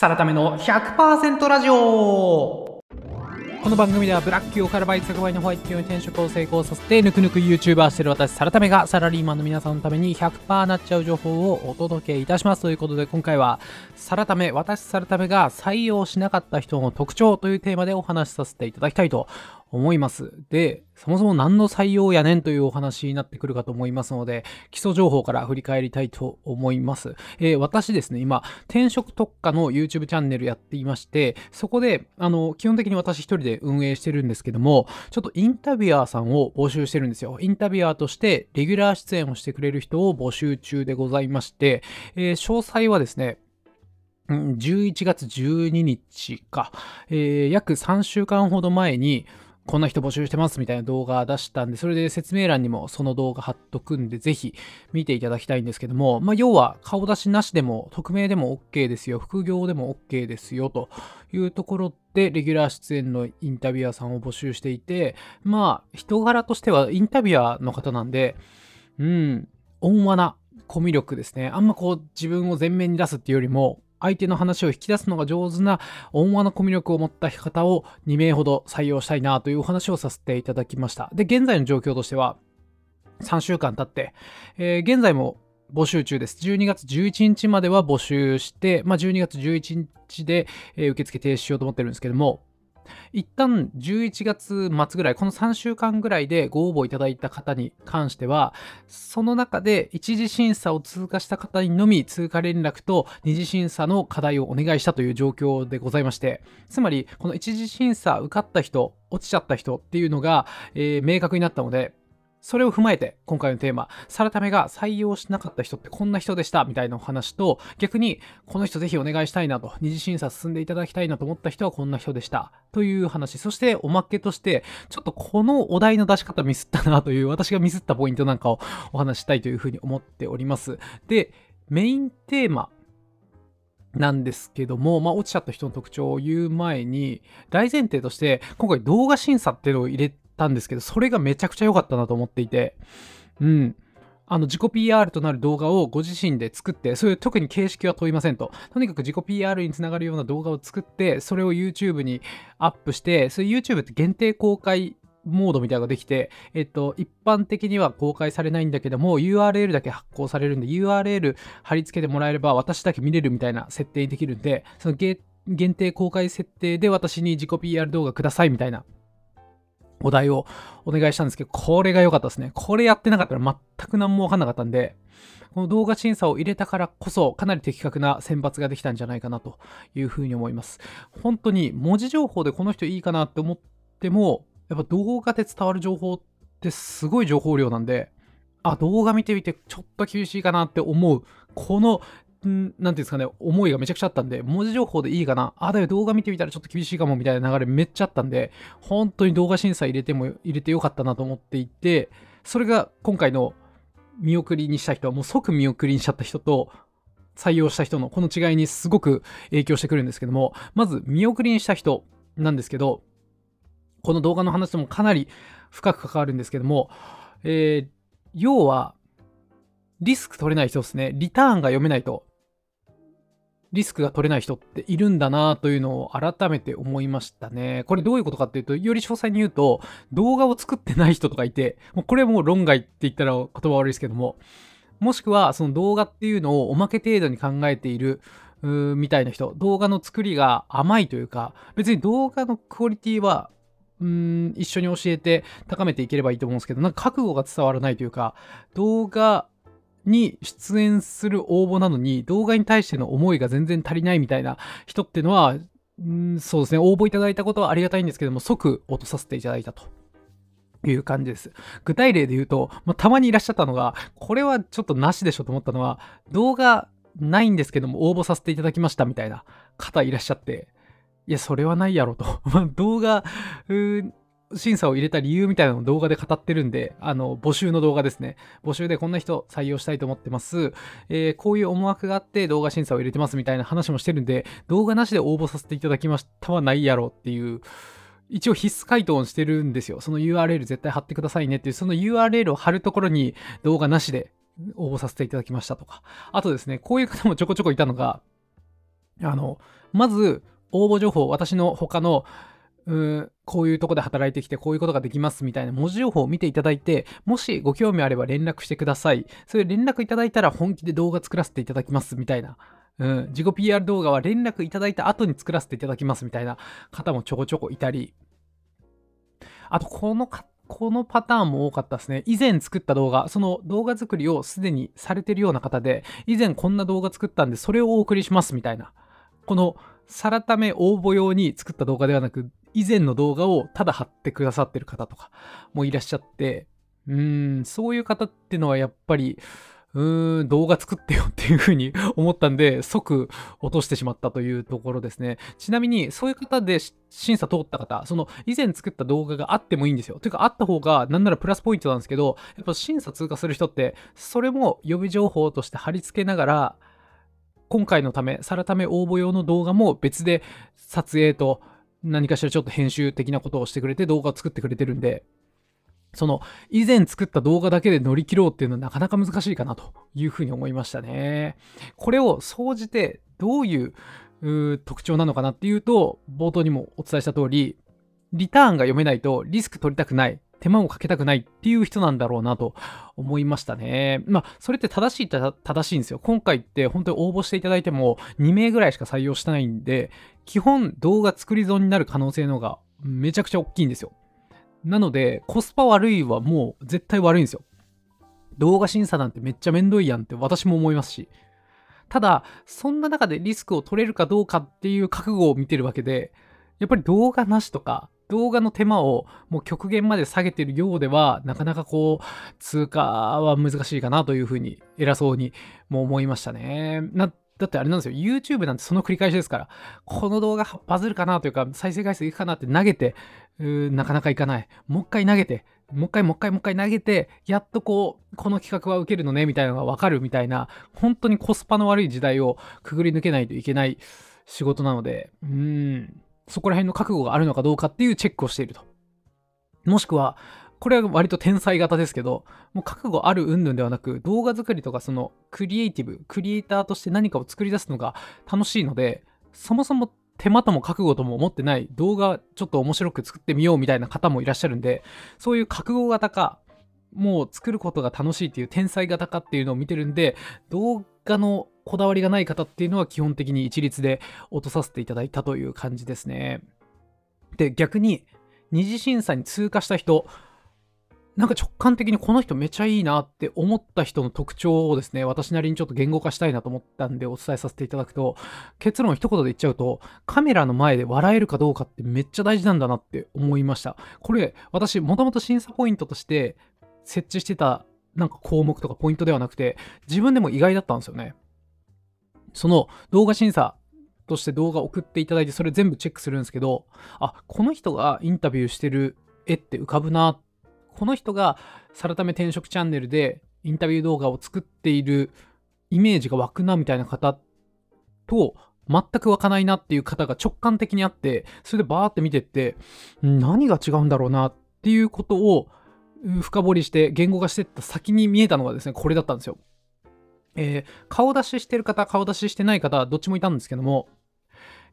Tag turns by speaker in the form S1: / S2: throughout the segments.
S1: サラタメの100%ラジオ。この番組ではブラック企業から倍100倍のホワイト企業に転職を成功させてぬくぬく YouTuber してる私サラタメがサラリーマンの皆さんのために100%なっちゃう情報をお届けいたします。ということで今回はサラタメ私サラタメが採用しなかった人の特徴というテーマでお話しさせていただきたいと思います。で、そもそも何の採用やねんというお話になってくるかと思いますので、基礎情報から振り返りたいと思います。えー、私ですね、今、転職特化の YouTube チャンネルやっていまして、そこで、あの、基本的に私一人で運営してるんですけども、ちょっとインタビュアーさんを募集してるんですよ。インタビュアーとしてレギュラー出演をしてくれる人を募集中でございまして、えー、詳細はですね、11月12日か、えー、約3週間ほど前に、こんな人募集してますみたいな動画出したんで、それで説明欄にもその動画貼っとくんで、ぜひ見ていただきたいんですけども、まあ、要は顔出しなしでも、匿名でも OK ですよ、副業でも OK ですよ、というところで、レギュラー出演のインタビュアーさんを募集していて、まあ、人柄としてはインタビュアーの方なんで、うん、温和なコミュ力ですね。あんまこう自分を前面に出すっていうよりも、相手の話を引き出すのが上手な温和なコミュ力を持った方を2名ほど採用したいなというお話をさせていただきました。で、現在の状況としては、3週間経って、えー、現在も募集中です。12月11日までは募集して、まあ、12月11日で、え、受付停止しようと思ってるんですけども、一旦11月末ぐらい、この3週間ぐらいでご応募いただいた方に関しては、その中で一次審査を通過した方にのみ通過連絡と二次審査の課題をお願いしたという状況でございまして、つまりこの一次審査受かった人、落ちちゃった人っていうのが、えー、明確になったので、それを踏まえて、今回のテーマ、サラタメが採用しなかった人ってこんな人でしたみたいなお話と、逆に、この人ぜひお願いしたいなと、二次審査進んでいただきたいなと思った人はこんな人でした。という話。そして、おまけとして、ちょっとこのお題の出し方ミスったなという、私がミスったポイントなんかをお話したいというふうに思っております。で、メインテーマなんですけども、まあ、落ちちゃった人の特徴を言う前に、大前提として、今回動画審査っていうのを入れたんですけど、それがめちゃくちゃ良かったなと思っていて、うん。あの、自己 PR となる動画をご自身で作って、そういう特に形式は問いませんと。とにかく自己 PR につながるような動画を作って、それを YouTube にアップして、それ YouTube って限定公開モードみたいなのができて、えっと、一般的には公開されないんだけども、URL だけ発行されるんで、URL 貼り付けてもらえれば私だけ見れるみたいな設定にできるんで、その限定公開設定で私に自己 PR 動画くださいみたいなお題をお願いしたんですけど、これが良かったですね。これやってなかったら全く何もわかんなかったんで、この動画審査を入れたからこそ、かなり的確な選抜ができたんじゃないかなというふうに思います。本当に文字情報でこの人いいかなって思っても、やっぱ動画で伝わる情報ってすごい情報量なんで、あ、動画見てみてちょっと厳しいかなって思う、このんなんていうんですかね、思いがめちゃくちゃあったんで、文字情報でいいかな、あ、だよ動画見てみたらちょっと厳しいかもみたいな流れめっちゃあったんで、本当に動画審査入れても入れてよかったなと思っていて、それが今回の見送りにした人はもう即見送りにしちゃった人と、採用した人のこの違いにすごく影響してくるんですけども、まず見送りにした人なんですけど、この動画の話ともかなり深く関わるんですけども、えー、要は、リスク取れない人ですね。リターンが読めないと。リスクが取れない人っているんだなというのを改めて思いましたね。これどういうことかっていうと、より詳細に言うと、動画を作ってない人とかいて、もうこれもう論外って言ったら言葉悪いですけども、もしくはその動画っていうのをおまけ程度に考えているみたいな人、動画の作りが甘いというか、別に動画のクオリティはうん一緒に教えて高めていければいいと思うんですけど、なんか覚悟が伝わらないというか、動画に出演する応募なのに動画に対しての思いが全然足りないみたいな人っていうのは、んそうですね、応募いただいたことはありがたいんですけども、即落とさせていただいたと。いう感じです。具体例で言うと、まあ、たまにいらっしゃったのが、これはちょっとなしでしょと思ったのは、動画ないんですけども応募させていただきましたみたいな方いらっしゃって、いや、それはないやろと。動画、審査を入れた理由みたいなのを動画で語ってるんで、あの、募集の動画ですね。募集でこんな人採用したいと思ってます。えー、こういう思惑があって動画審査を入れてますみたいな話もしてるんで、動画なしで応募させていただきましたはないやろっていう、一応必須回答をしてるんですよ。その URL 絶対貼ってくださいねっていう、その URL を貼るところに動画なしで応募させていただきましたとか。あとですね、こういう方もちょこちょこいたのが、あの、まず、応募情報、私の他の、うんこういうとこで働いてきて、こういうことができますみたいな文字情報を見ていただいて、もしご興味あれば連絡してください。そういう連絡いただいたら本気で動画作らせていただきますみたいな。うん、自己 PR 動画は連絡いただいた後に作らせていただきますみたいな方もちょこちょこいたり、あと、このか、このパターンも多かったですね。以前作った動画、その動画作りをすでにされてるような方で、以前こんな動画作ったんで、それをお送りしますみたいな。この、さらため応募用に作った動画ではなく、以前の動画をただ貼ってくださってる方とかもいらっしゃって、うーん、そういう方ってのはやっぱり、うーん、動画作ってよっていうふうに 思ったんで、即落としてしまったというところですね。ちなみに、そういう方で審査通った方、その以前作った動画があってもいいんですよ。というか、あった方がなんならプラスポイントなんですけど、やっぱ審査通過する人って、それも予備情報として貼り付けながら、今回のため、さらため応募用の動画も別で撮影と何かしらちょっと編集的なことをしてくれて動画を作ってくれてるんで、その以前作った動画だけで乗り切ろうっていうのはなかなか難しいかなというふうに思いましたね。これを総じてどういう特徴なのかなっていうと、冒頭にもお伝えした通り、リターンが読めないとリスク取りたくない、手間をかけたくないっていう人なんだろうなと思いましたね。まあ、それって正しいた正しいんですよ。今回って本当に応募していただいても2名ぐらいしか採用してないんで、基本動画作り損になる可能性の方がめちゃくちゃ大きいんですよ。なので、コスパ悪いはもう絶対悪いんですよ。動画審査なんてめっちゃめんどいやんって私も思いますし。ただ、そんな中でリスクを取れるかどうかっていう覚悟を見てるわけで、やっぱり動画なしとか、動画の手間をもう極限まで下げてるようでは、なかなかこう、通過は難しいかなというふうに、偉そうにも思いましたね。なだってあれなんですよ、YouTube なんてその繰り返しですから、この動画バズるかなというか、再生回数いくかなって投げて、なかなかいかない。もう一回投げて、もう一回もう一回もう一回投げて、やっとこう、この企画は受けるのね、みたいなのがわかるみたいな、本当にコスパの悪い時代をくぐり抜けないといけない仕事なので、うーん、そこら辺の覚悟があるのかどうかっていうチェックをしていると。もしくは、これは割と天才型ですけど、もう覚悟ある云々ではなく、動画作りとかそのクリエイティブ、クリエイターとして何かを作り出すのが楽しいので、そもそも手間とも覚悟とも思ってない動画ちょっと面白く作ってみようみたいな方もいらっしゃるんで、そういう覚悟型か、もう作ることが楽しいっていう天才型かっていうのを見てるんで、動画のこだわりがない方っていうのは基本的に一律で落とさせていただいたという感じですね。で、逆に二次審査に通過した人、なんか直感的にこの人めちゃいいなって思った人の特徴をですね、私なりにちょっと言語化したいなと思ったんでお伝えさせていただくと、結論一言で言っちゃうと、カメラの前で笑えるかどうかってめっちゃ大事なんだなって思いました。これ、私もともと審査ポイントとして設置してたなんか項目とかポイントではなくて、自分でも意外だったんですよね。その動画審査として動画送っていただいて、それ全部チェックするんですけど、あ、この人がインタビューしてる絵って浮かぶな。この人がさらため転職チャンネルでインタビュー動画を作っているイメージが湧くなみたいな方と、全く湧かないなっていう方が直感的にあって、それでバーって見てって、何が違うんだろうなっていうことを深掘りして言語化してった先に見えたのがですね、これだったんですよ。えー顔出ししてる方、顔出ししてない方、どっちもいたんですけども、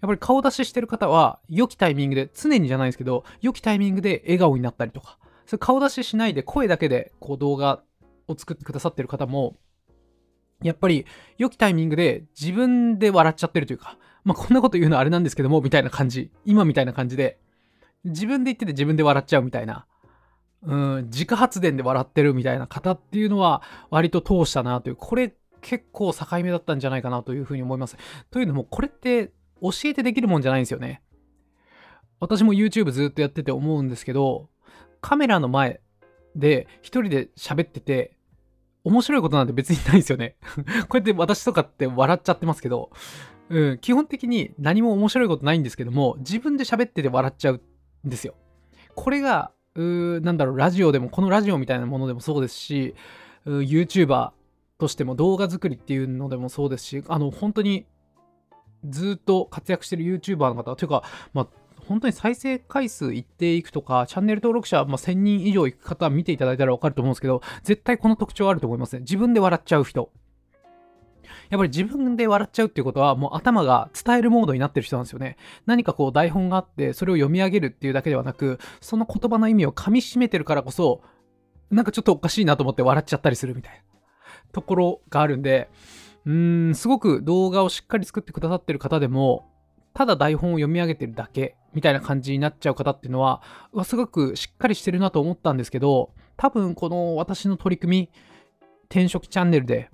S1: やっぱり顔出ししてる方は、良きタイミングで、常にじゃないですけど、良きタイミングで笑顔になったりとか、それ顔出ししないで声だけでこう動画を作ってくださってる方も、やっぱり良きタイミングで自分で笑っちゃってるというか、まあこんなこと言うのはあれなんですけども、みたいな感じ、今みたいな感じで、自分で言ってて自分で笑っちゃうみたいな、うん、自家発電で笑ってるみたいな方っていうのは割と通したなという、これ結構境目だったんじゃないかなというふうに思います。というのも、これって教えてできるもんじゃないんですよね。私も YouTube ずっとやってて思うんですけど、カメラの前で一人で喋ってて、面白いことなんて別にないですよね。こうやって私とかって笑っちゃってますけど、うん、基本的に何も面白いことないんですけども、自分で喋ってて笑っちゃうんですよ。これが、うなんだろう、ラジオでも、このラジオみたいなものでもそうですし、YouTuber としても動画作りっていうのでもそうですし、あの、本当にずっと活躍してる YouTuber の方、というか、まあ、本当に再生回数いっていくとか、チャンネル登録者、まあ、1000人以上いく方見ていただいたら分かると思うんですけど、絶対この特徴あると思いますね。自分で笑っちゃう人。やっぱり自分で笑っちゃうっていうことは、もう頭が伝えるモードになってる人なんですよね。何かこう台本があって、それを読み上げるっていうだけではなく、その言葉の意味を噛み締めてるからこそ、なんかちょっとおかしいなと思って笑っちゃったりするみたいなところがあるんで、うーん、すごく動画をしっかり作ってくださってる方でも、ただ台本を読み上げてるだけみたいな感じになっちゃう方っていうのは、すごくしっかりしてるなと思ったんですけど、多分この私の取り組み、転職チャンネルで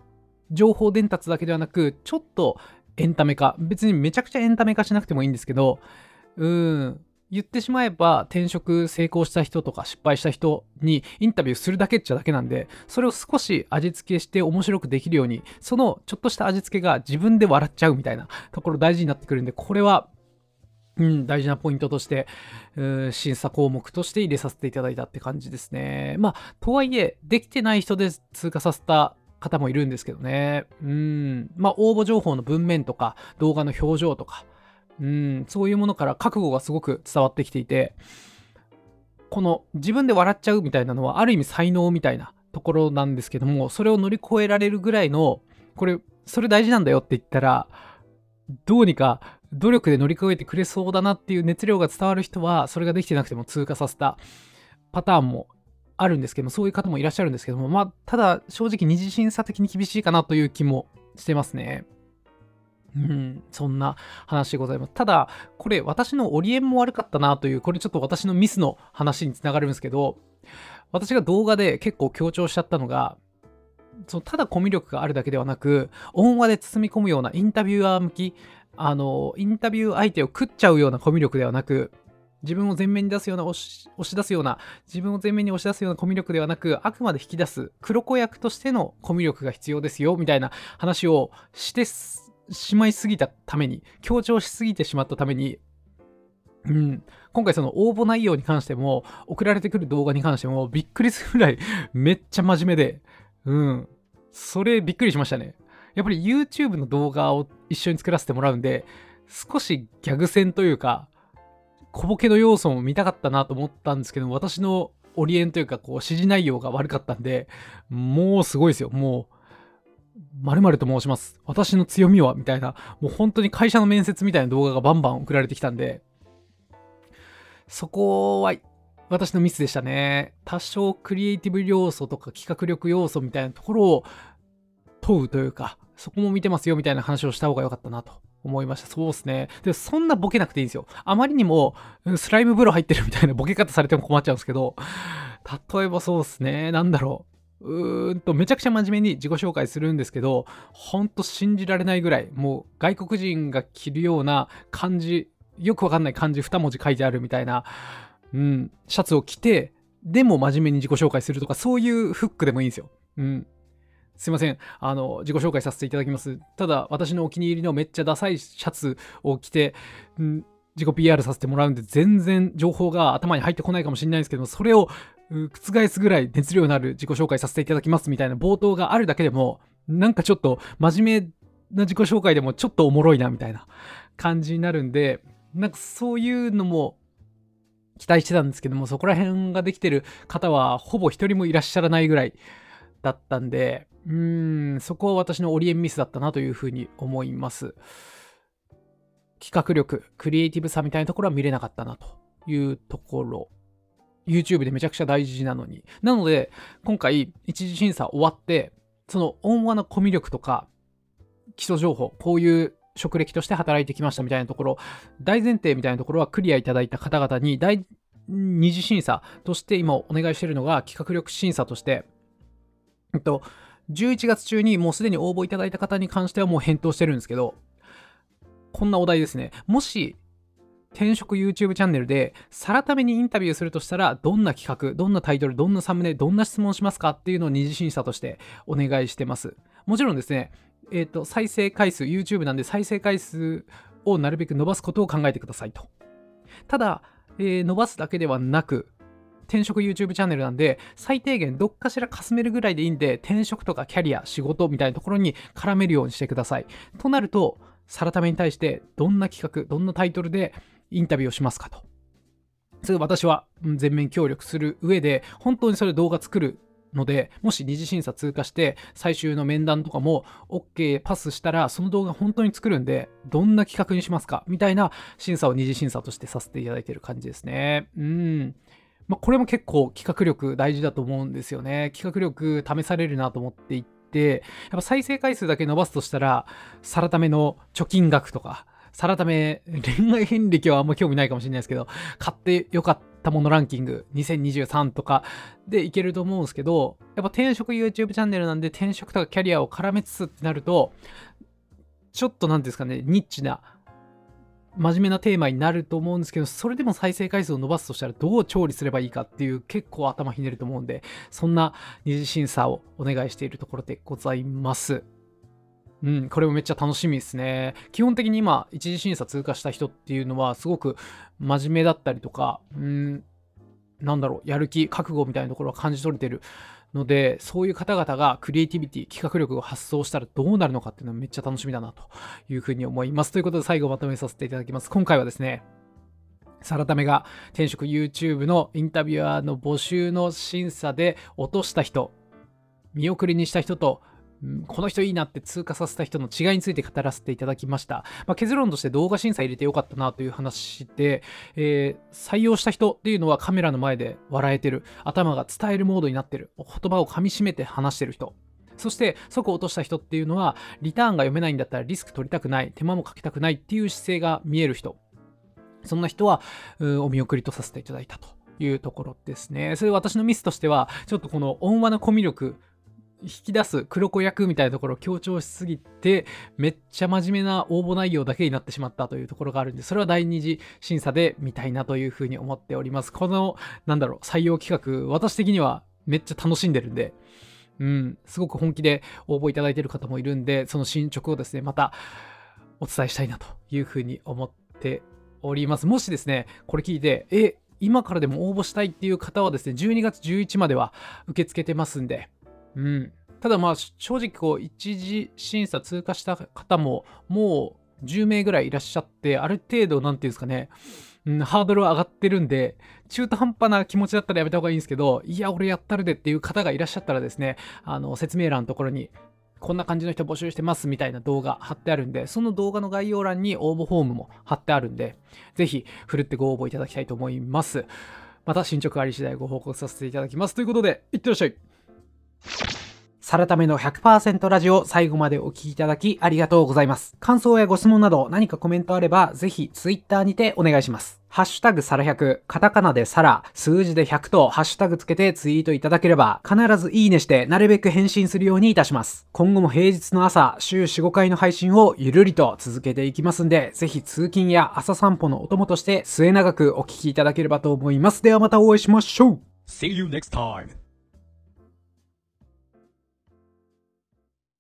S1: 情報伝達だけではなく、ちょっとエンタメ化、別にめちゃくちゃエンタメ化しなくてもいいんですけど、うん、言ってしまえば転職成功した人とか失敗した人にインタビューするだけっちゃだけなんで、それを少し味付けして面白くできるように、そのちょっとした味付けが自分で笑っちゃうみたいなところ大事になってくるんで、これはうん、大事なポイントとして、審査項目として入れさせていただいたって感じですね。まあ、とはいえ、できてない人で通過させた方もいるんですけどね。うん。まあ、応募情報の文面とか、動画の表情とか、うん、そういうものから覚悟がすごく伝わってきていて、この自分で笑っちゃうみたいなのは、ある意味才能みたいなところなんですけども、それを乗り越えられるぐらいの、これ、それ大事なんだよって言ったら、どうにか努力で乗り越えてくれそうだなっていう熱量が伝わる人は、それができてなくても通過させたパターンもあるんですけども、そういう方もいらっしゃるんですけども、まあ、ただ正直二次審査的に厳しいかなという気もしてますね。うん、そんな話でございます。ただ、これ私のオリエンも悪かったなという、これちょっと私のミスの話につながるんですけど、私が動画で結構強調しちゃったのが、そのただコミュ力があるだけではなく、音話で包み込むようなインタビュアー向き、あの、インタビュー相手を食っちゃうようなコミュ力ではなく、自分を前面に出すような押し、押し出すような、自分を前面に押し出すようなコミュ力ではなく、あくまで引き出す、黒子役としてのコミュ力が必要ですよ、みたいな話をしてしまいすぎたために、強調しすぎてしまったために、うん、今回その応募内容に関しても、送られてくる動画に関しても、びっくりするぐらいめっちゃ真面目で、うん、それびっくりしましたね。やっぱり YouTube の動画を一緒に作らせてもらうんで、少しギャグ戦というか、小ボケの要素も見たかったなと思ったんですけど、私のオリエンというか、こう、指示内容が悪かったんで、もうすごいですよ。もう、〇〇と申します。私の強みは？みたいな、もう本当に会社の面接みたいな動画がバンバン送られてきたんで、そこは私のミスでしたね。多少クリエイティブ要素とか企画力要素みたいなところを問うというか、そこも見てますよみたいな話をした方が良かったなと思いました。そうですね。で、そんなボケなくていいんですよ。あまりにも、スライム風呂入ってるみたいな ボケ方されても困っちゃうんですけど、例えばそうですね。なんだろう。うーんと、めちゃくちゃ真面目に自己紹介するんですけど、ほんと信じられないぐらい、もう外国人が着るような漢字、よくわかんない漢字2文字書いてあるみたいな、うん、シャツを着て、でも真面目に自己紹介するとか、そういうフックでもいいんですよ。うん。すいません。あの、自己紹介させていただきます。ただ、私のお気に入りのめっちゃダサいシャツを着て、ん自己 PR させてもらうんで、全然情報が頭に入ってこないかもしれないんですけども、それを覆すぐらい熱量のある自己紹介させていただきますみたいな冒頭があるだけでも、なんかちょっと真面目な自己紹介でもちょっとおもろいなみたいな感じになるんで、なんかそういうのも期待してたんですけども、そこら辺ができてる方はほぼ一人もいらっしゃらないぐらいだったんで、うん、そこは私のオリエンミスだったなというふうに思います。企画力、クリエイティブさみたいなところは見れなかったなというところ。YouTube でめちゃくちゃ大事なのに。なので、今回、一次審査終わって、その温和なコミュ力とか、基礎情報、こういう職歴として働いてきましたみたいなところ、大前提みたいなところはクリアいただいた方々に、第二次審査として今お願いしているのが、企画力審査として、えっと、11月中にもうすでに応募いただいた方に関してはもう返答してるんですけど、こんなお題ですね。もし、転職 YouTube チャンネルで、さらためにインタビューするとしたら、どんな企画、どんなタイトル、どんなサムネ、どんな質問しますか？っていうのを二次審査としてお願いしてます。もちろんですね、えっ、ー、と、再生回数、YouTube なんで再生回数をなるべく伸ばすことを考えてくださいと。ただ、えー、伸ばすだけではなく、転職 YouTube チャンネルなんで、最低限どっかしらかすめるぐらいでいいんで、転職とかキャリア、仕事みたいなところに絡めるようにしてください。となると、サラタメに対してどんな企画、どんなタイトルでインタビューをしますかと。それ私は全面協力する上で、本当にそれ動画作るので、もし二次審査通過して最終の面談とかも OK パスしたら、その動画本当に作るんで、どんな企画にしますかみたいな審査を二次審査としてさせていただいている感じですね。うん。まあ、これも結構企画力大事だと思うんですよね。企画力試されるなと思っていて、やっぱ再生回数だけ伸ばすとしたら、サラタメの貯金額とか、サラタメ恋愛遍歴はあんま興味ないかもしれないですけど、買ってよかったものランキング2023とかでいけると思うんですけど、やっぱ転職 YouTube チャンネルなんで転職とかキャリアを絡めつつってなると、ちょっと何ですかね、ニッチな真面目なテーマになると思うんですけど、それでも再生回数を伸ばすとしたらどう調理すればいいかっていう結構頭ひねると思うんで、そんな二次審査をお願いしているところでございます。うん、これもめっちゃ楽しみですね。基本的に今、一次審査通過した人っていうのは、すごく真面目だったりとか、うん、なんだろう、やる気、覚悟みたいなところは感じ取れてるので、そういう方々がクリエイティビティ、企画力を発想したらどうなるのかっていうのはめっちゃ楽しみだなというふうに思います。ということで最後まとめさせていただきます。今回はですね、サラタメが転職 YouTube のインタビュアーの募集の審査で落とした人、見送りにした人とこの人いいなって通過させた人の違いについて語らせていただきました。まあ、結論として動画審査入れてよかったなという話で、えー、採用した人っていうのはカメラの前で笑えてる、頭が伝えるモードになってる、言葉を噛み締めて話してる人。そして、即落とした人っていうのは、リターンが読めないんだったらリスク取りたくない、手間もかけたくないっていう姿勢が見える人。そんな人は、お見送りとさせていただいたというところですね。それ私のミスとしては、ちょっとこの温和なコミュ力、引き出す黒子役みたいなところを強調しすぎて、めっちゃ真面目な応募内容だけになってしまったというところがあるんで、それは第二次審査で見たいなというふうに思っております。この、なんだろう、採用企画、私的にはめっちゃ楽しんでるんで、うん、すごく本気で応募いただいている方もいるんで、その進捗をですね、またお伝えしたいなというふうに思っております。もしですね、これ聞いて、え、今からでも応募したいっていう方はですね、12月11までは受け付けてますんで、うん。ただまあ正直こう一次審査通過した方ももう10名ぐらいいらっしゃってある程度なんていうんですかね、うん、ハードルは上がってるんで中途半端な気持ちだったらやめた方がいいんですけどいや俺やったるでっていう方がいらっしゃったらですねあの説明欄のところにこんな感じの人募集してますみたいな動画貼ってあるんで、その動画の概要欄に応募フォームも貼ってあるんで、ぜひ、ふるってご応募いただきたいと思います。また進捗あり次第ご報告させていただきます。ということで、いってらっしゃい。サラタメの100%ラジオ最後までお聴きいただきありがとうございます。感想やご質問など何かコメントあればぜひツイッターにてお願いします。ハッシュタグサラ100、カタカナでサラ、数字で100とハッシュタグつけてツイートいただければ必ずいいねしてなるべく返信するようにいたします。今後も平日の朝、週4、5回の配信をゆるりと続けていきますんで、ぜひ通勤や朝散歩のお供として末永くお聴きいただければと思います。ではまたお会いしましょう
S2: See you next time!